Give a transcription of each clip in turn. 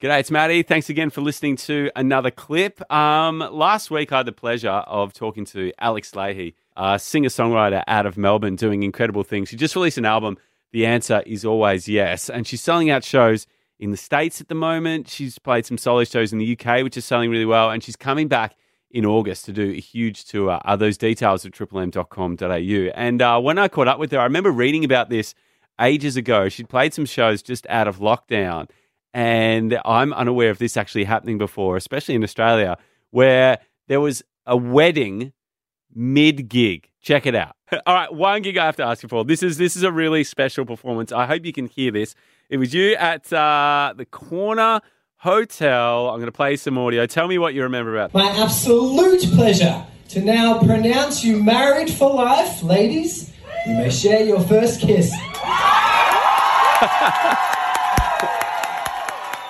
G'day, it's Matty. Thanks again for listening to another clip. Um, last week, I had the pleasure of talking to Alex Lahey, a singer songwriter out of Melbourne, doing incredible things. She just released an album. The answer is always yes. And she's selling out shows in the States at the moment. She's played some solo shows in the UK, which is selling really well. And she's coming back in August to do a huge tour. Are those details at triplem.com.au. And uh, when I caught up with her, I remember reading about this ages ago. She'd played some shows just out of lockdown and I'm unaware of this actually happening before, especially in Australia, where there was a wedding mid gig. Check it out. All right, one gig I have to ask you for. This is this is a really special performance. I hope you can hear this. It was you at uh, the corner hotel. I'm going to play some audio. Tell me what you remember about. My absolute pleasure to now pronounce you married for life, ladies. You may share your first kiss.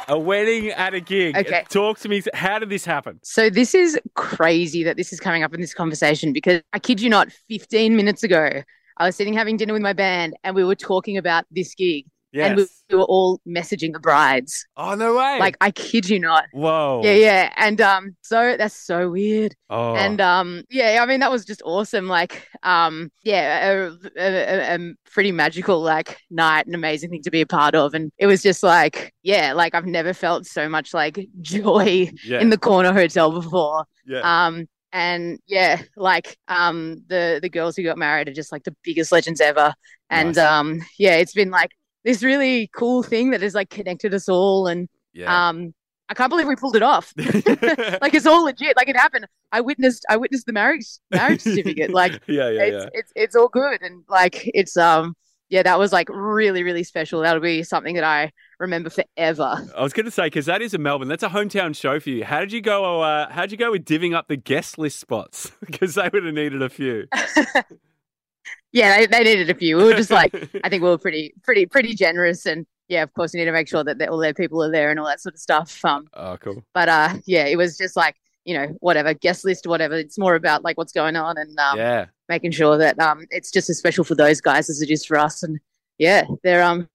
A wedding at a gig. Okay. Talk to me. How did this happen? So this is crazy that this is coming up in this conversation because I kid you not, 15 minutes ago, I was sitting having dinner with my band and we were talking about this gig. Yes. And we, we were all messaging the brides. oh no way! Like I kid you not. whoa. Yeah, yeah. And um so that's so weird. Oh. And um yeah, I mean that was just awesome. Like um yeah, a, a, a, pretty magical like night, an amazing thing to be a part of. And it was just like yeah, like I've never felt so much like joy yeah. in the corner hotel before. yeah. Um, and yeah, like um, the the girls who got married are just like the biggest legends ever. And Nice. um, yeah, it's been like this really cool thing that has like connected us all. And yeah. um, I can't believe we pulled it off. like it's all legit. Like it happened. I witnessed. I witnessed the marriage marriage certificate. Like yeah, yeah, it's yeah. it's it's all good. And like it's um yeah, that was like really really special. That'll be something that I remember forever. I was going to say because that is a Melbourne. That's a hometown show for you. How did you go? Uh, how did you go with divvying up the guest list spots? Because they would have needed a few. Yeah, they, they needed a few. We were just like, I think we were pretty, pretty, pretty generous, and yeah, of course, you need to make sure that all their people are there and all that sort of stuff. Um, oh, cool. but uh, yeah, it was just like you know, whatever guest list, whatever. It's more about like what's going on and um, yeah. making sure that um, it's just as special for those guys as it is for us. And yeah, they're um,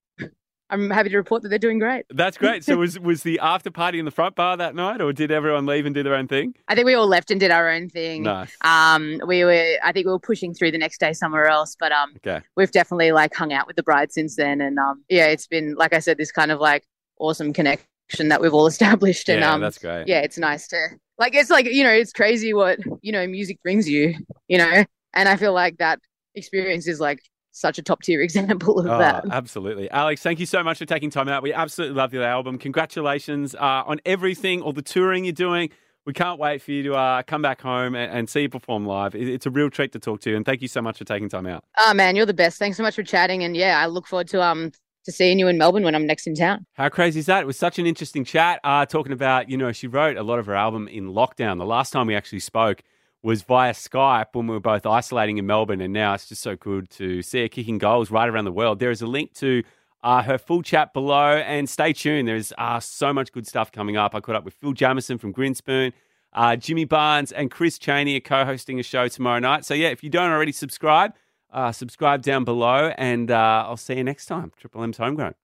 I'm happy to report that they're doing great. That's great. So was was the after party in the front bar that night, or did everyone leave and do their own thing? I think we all left and did our own thing. Nice. Um, we were, I think we were pushing through the next day somewhere else, but um, Okay. we've definitely like hung out with the bride since then, and um, yeah, it's been like I said, this kind of like awesome connection that we've all established, and yeah, um, that's great. yeah, it's nice to like it's like you know it's crazy what you know music brings you, you know, and I feel like that experience is like such a top tier example of Oh, that. absolutely. Alex, thank you so much for taking time out. We absolutely love your album. Congratulations uh, on everything, all the touring you're doing. We can't wait for you to uh, come back home and, and see you perform live. It's a real treat to talk to you, and thank you so much for taking time out. Oh man, you're the best. Thanks so much for chatting, and yeah, I look forward to um to seeing you in Melbourne when I'm next in town. How crazy is that? It was such an interesting chat. Uh, talking about, you know, she wrote a lot of her album in lockdown. The last time we actually spoke was via Skype when we were both isolating in Melbourne, and now it's just so good to see her kicking goals right around the world. There is a link to uh, her full chat below, and stay tuned. There's uh, so much good stuff coming up. I caught up with Phil Jamieson from Grinspoon. Uh, Jimmy Barnes and Chris Cheney are co-hosting a show tomorrow night. So yeah, if you don't already subscribe, uh, subscribe down below, and uh, I'll see you next time. Triple M's Homegrown.